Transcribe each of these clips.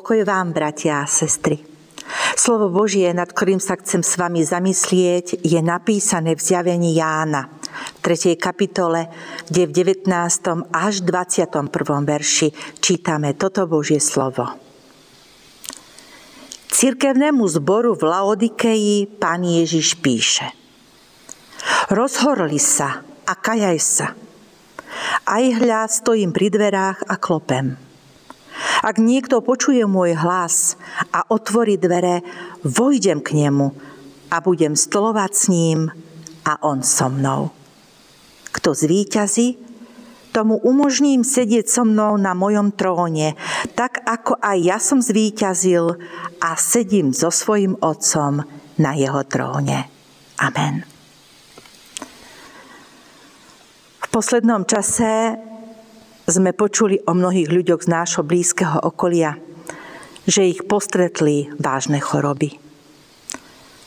Pokoj vám, bratia a sestry. Slovo Božie, nad ktorým sa chcem s vami zamyslieť, je napísané v zjavení Jána v 3. kapitole, kde v 19. až 21. verši čítame toto Božie slovo. Cirkevnému zboru v Laodikeji pán Ježiš píše Rozhorli sa a kajaj sa. Aj hľa stojím pri dverách a klopem. Ak niekto počuje môj hlas a otvorí dvere, vojdem k nemu a budem stolovať s ním a on so mnou. Kto zvíťazí, tomu umožním sedieť so mnou na mojom tróne, tak ako aj ja som zvíťazil a sedím so svojim otcom na jeho tróne. Amen. V poslednom čase sme počuli o mnohých ľuďoch z nášho blízkeho okolia, že ich postretli vážne choroby.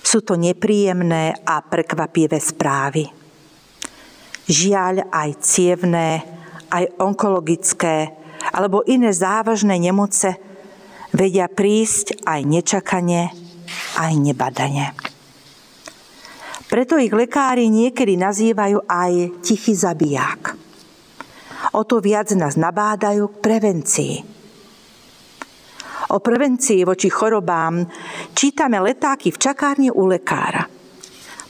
Sú to nepríjemné a prekvapivé správy. Žiaľ aj cievné, aj onkologické alebo iné závažné nemoce vedia prísť aj nečakane, aj nebadane. Preto ich lekári niekedy nazývajú aj tichý zabiják o to viac nás nabádajú k prevencii. O prevencii voči chorobám čítame letáky v čakárni u lekára.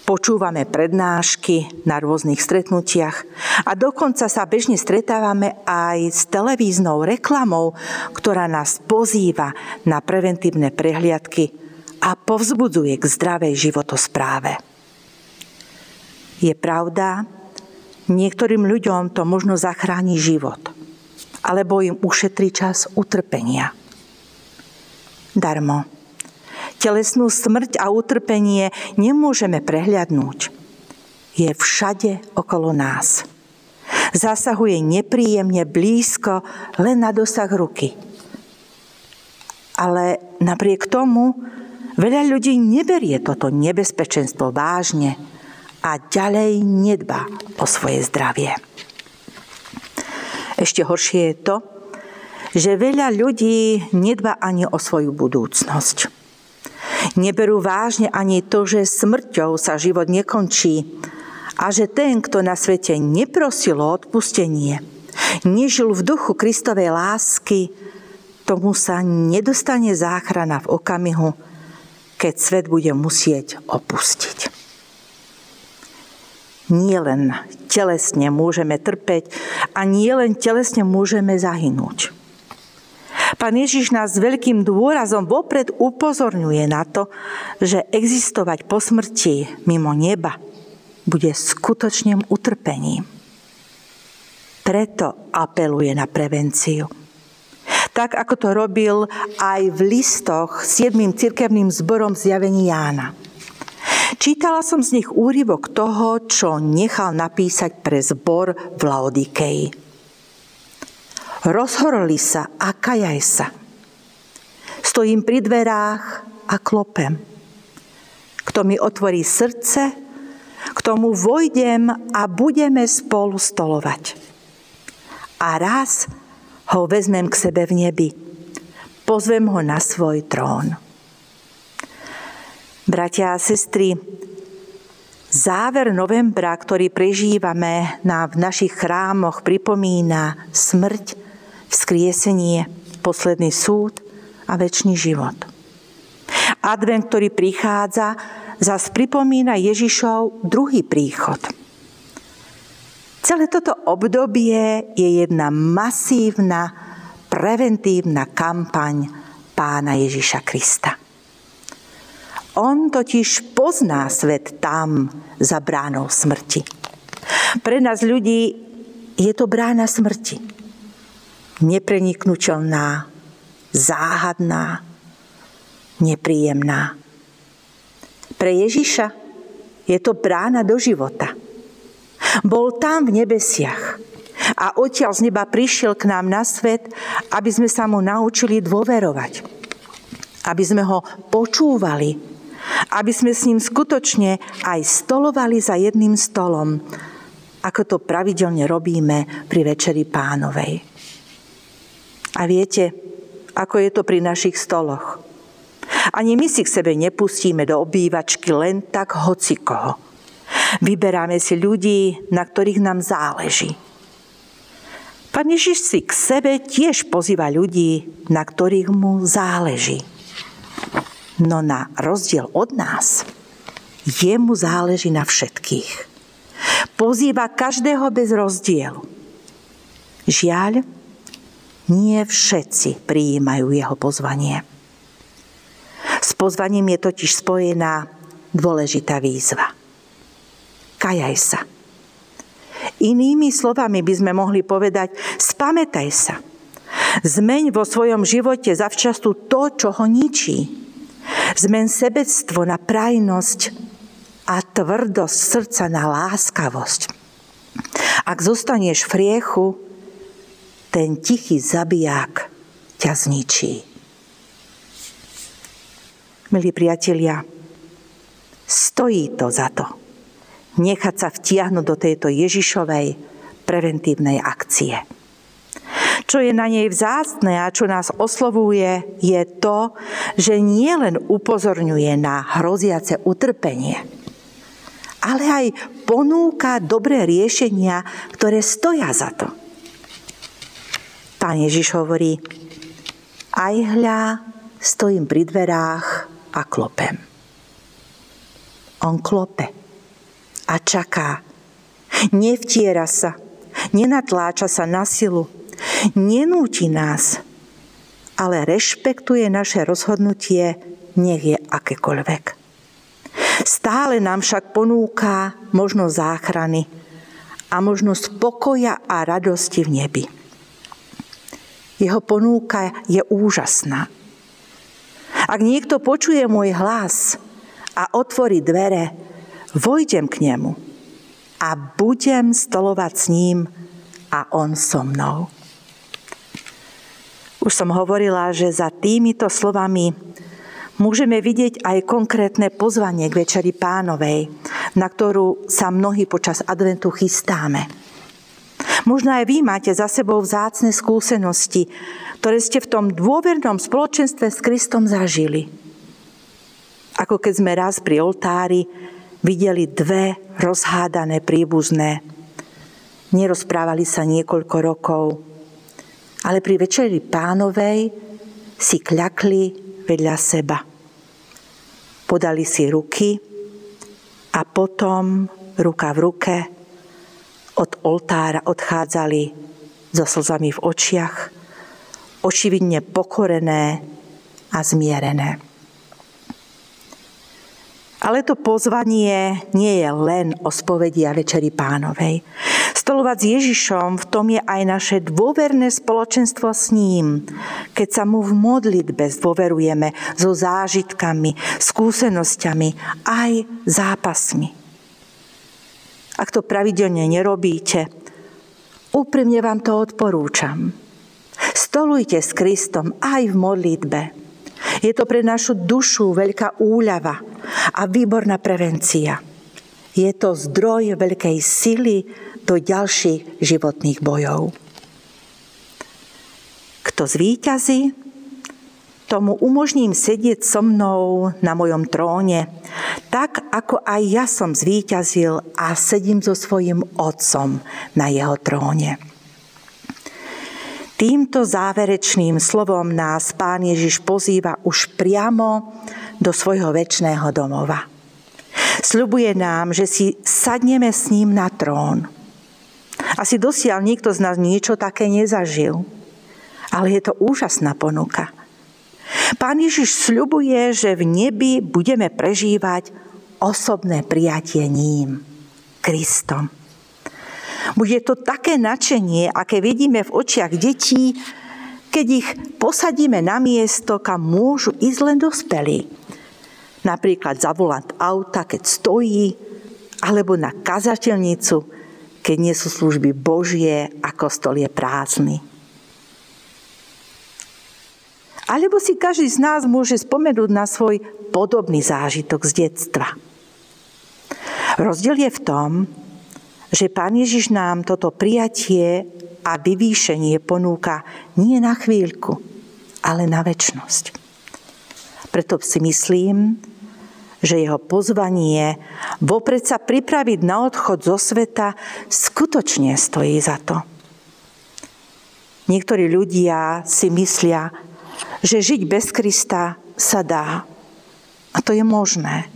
Počúvame prednášky na rôznych stretnutiach a dokonca sa bežne stretávame aj s televíznou reklamou, ktorá nás pozýva na preventívne prehliadky a povzbudzuje k zdravej životospráve. Je pravda, Niektorým ľuďom to možno zachráni život, alebo im ušetrí čas utrpenia. Darmo. Telesnú smrť a utrpenie nemôžeme prehľadnúť. Je všade okolo nás. Zasahuje nepríjemne blízko len na dosah ruky. Ale napriek tomu veľa ľudí neberie toto nebezpečenstvo vážne a ďalej nedba o svoje zdravie. Ešte horšie je to, že veľa ľudí nedba ani o svoju budúcnosť. Neberú vážne ani to, že smrťou sa život nekončí a že ten, kto na svete neprosil o odpustenie, nežil v duchu Kristovej lásky, tomu sa nedostane záchrana v okamihu, keď svet bude musieť opustiť nie len telesne môžeme trpeť a nie len telesne môžeme zahynúť. Pán Ježiš nás s veľkým dôrazom vopred upozorňuje na to, že existovať po smrti mimo neba bude skutočným utrpením. Preto apeluje na prevenciu. Tak ako to robil aj v listoch siedmým cirkevným zborom zjavení Jána. Čítala som z nich úryvok toho, čo nechal napísať pre zbor v Laodikeji. Rozhorli sa a kajaj sa. Stojím pri dverách a klopem. Kto mi otvorí srdce, k tomu vojdem a budeme spolu stolovať. A raz ho vezmem k sebe v nebi. Pozvem ho na svoj trón. Bratia a sestry, záver novembra, ktorý prežívame na, v našich chrámoch, pripomína smrť, vzkriesenie, posledný súd a väčší život. Advent, ktorý prichádza, zas pripomína Ježišov druhý príchod. Celé toto obdobie je jedna masívna preventívna kampaň pána Ježiša Krista. On totiž pozná svet tam za bránou smrti. Pre nás ľudí je to brána smrti. Nepreniknutelná, záhadná, nepríjemná. Pre Ježiša je to brána do života. Bol tam v nebesiach a odtiaľ z neba prišiel k nám na svet, aby sme sa mu naučili dôverovať. Aby sme ho počúvali, aby sme s ním skutočne aj stolovali za jedným stolom, ako to pravidelne robíme pri Večeri pánovej. A viete, ako je to pri našich stoloch. Ani my si k sebe nepustíme do obývačky len tak hocikoho. Vyberáme si ľudí, na ktorých nám záleží. Pán Ježiš si k sebe tiež pozýva ľudí, na ktorých mu záleží. No na rozdiel od nás, jemu záleží na všetkých. Pozýva každého bez rozdielu. Žiaľ, nie všetci prijímajú jeho pozvanie. S pozvaním je totiž spojená dôležitá výzva. Kajaj sa. Inými slovami by sme mohli povedať, spamätaj sa. Zmeň vo svojom živote zavčasu to, čo ho ničí. Zmeň sebectvo na prajnosť a tvrdosť srdca na láskavosť. Ak zostaneš v friechu, ten tichý zabiják ťa zničí. Milí priatelia, stojí to za to nechať sa vtiahnuť do tejto Ježišovej preventívnej akcie. Čo je na nej vzácne a čo nás oslovuje, je to, že nielen upozorňuje na hroziace utrpenie, ale aj ponúka dobré riešenia, ktoré stoja za to. Pán Ježiš hovorí, aj hľa stojím pri dverách a klopem. On klope a čaká. Nevtiera sa, nenatláča sa na silu, nenúti nás, ale rešpektuje naše rozhodnutie, nech je akékoľvek. Stále nám však ponúka možnosť záchrany a možnosť pokoja a radosti v nebi. Jeho ponúka je úžasná. Ak niekto počuje môj hlas a otvorí dvere, vojdem k nemu a budem stolovať s ním a on so mnou. Už som hovorila, že za týmito slovami môžeme vidieť aj konkrétne pozvanie k Večeri pánovej, na ktorú sa mnohí počas adventu chystáme. Možno aj vy máte za sebou vzácne skúsenosti, ktoré ste v tom dôvernom spoločenstve s Kristom zažili. Ako keď sme raz pri oltári videli dve rozhádané príbuzné. Nerozprávali sa niekoľko rokov, ale pri večeri pánovej si kľakli vedľa seba. Podali si ruky a potom ruka v ruke od oltára odchádzali so slzami v očiach, očividne pokorené a zmierené. Ale to pozvanie nie je len o spovedi a večeri pánovej. Stolovať s Ježišom, v tom je aj naše dôverné spoločenstvo s ním. Keď sa mu v modlitbe zdôverujeme so zážitkami, skúsenosťami, aj zápasmi. Ak to pravidelne nerobíte, úprimne vám to odporúčam. Stolujte s Kristom aj v modlitbe. Je to pre našu dušu veľká úľava a výborná prevencia. Je to zdroj veľkej sily do ďalších životných bojov. Kto zvíťazí, tomu umožním sedieť so mnou na mojom tróne, tak ako aj ja som zvíťazil a sedím so svojim otcom na jeho tróne. Týmto záverečným slovom nás Pán Ježiš pozýva už priamo do svojho väčšného domova. Sľubuje nám, že si sadneme s ním na trón. Asi dosiaľ nikto z nás niečo také nezažil. Ale je to úžasná ponuka – Pán Ježiš sľubuje, že v nebi budeme prežívať osobné prijatie ním, Kristom. Bude to také načenie, aké vidíme v očiach detí, keď ich posadíme na miesto, kam môžu ísť len dospelí. Napríklad za volant auta, keď stojí, alebo na kazateľnicu, keď nie sú služby Božie a kostol je prázdny. Alebo si každý z nás môže spomenúť na svoj podobný zážitok z detstva. Rozdiel je v tom, že Pán Ježiš nám toto prijatie a vyvýšenie ponúka nie na chvíľku, ale na väčnosť. Preto si myslím, že jeho pozvanie vopred sa pripraviť na odchod zo sveta skutočne stojí za to. Niektorí ľudia si myslia, že žiť bez Krista sa dá. A to je možné.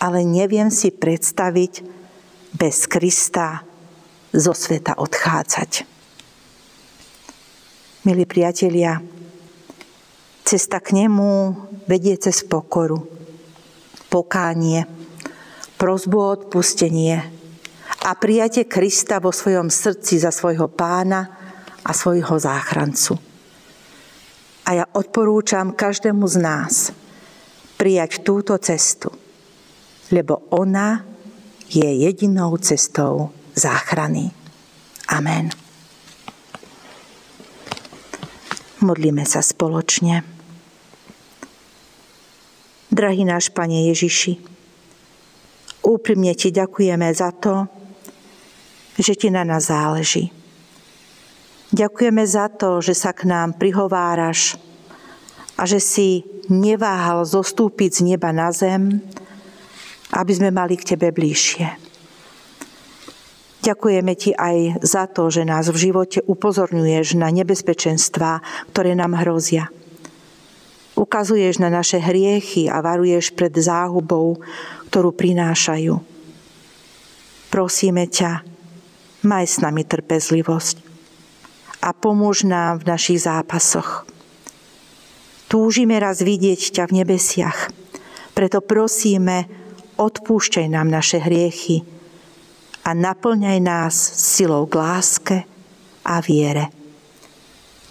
Ale neviem si predstaviť bez Krista zo sveta odchádzať. Milí priatelia, cesta k nemu vedie cez pokoru, pokánie, prozbu o odpustenie a prijatie Krista vo svojom srdci za svojho pána a svojho záchrancu. A ja odporúčam každému z nás prijať túto cestu, lebo ona je jedinou cestou záchrany. Amen. Modlíme sa spoločne. Drahý náš Pane Ježiši, úprimne Ti ďakujeme za to, že Ti na nás záleží. Ďakujeme za to, že sa k nám prihováraš a že si neváhal zostúpiť z neba na zem, aby sme mali k Tebe bližšie. Ďakujeme Ti aj za to, že nás v živote upozorňuješ na nebezpečenstvá, ktoré nám hrozia. Ukazuješ na naše hriechy a varuješ pred záhubou, ktorú prinášajú. Prosíme ťa, maj s nami trpezlivosť a pomôž nám v našich zápasoch. Túžime raz vidieť ťa v nebesiach, preto prosíme, odpúšťaj nám naše hriechy, a naplňaj nás silou k láske a viere.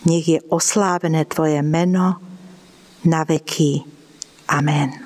Nech je oslávené Tvoje meno na veky. Amen.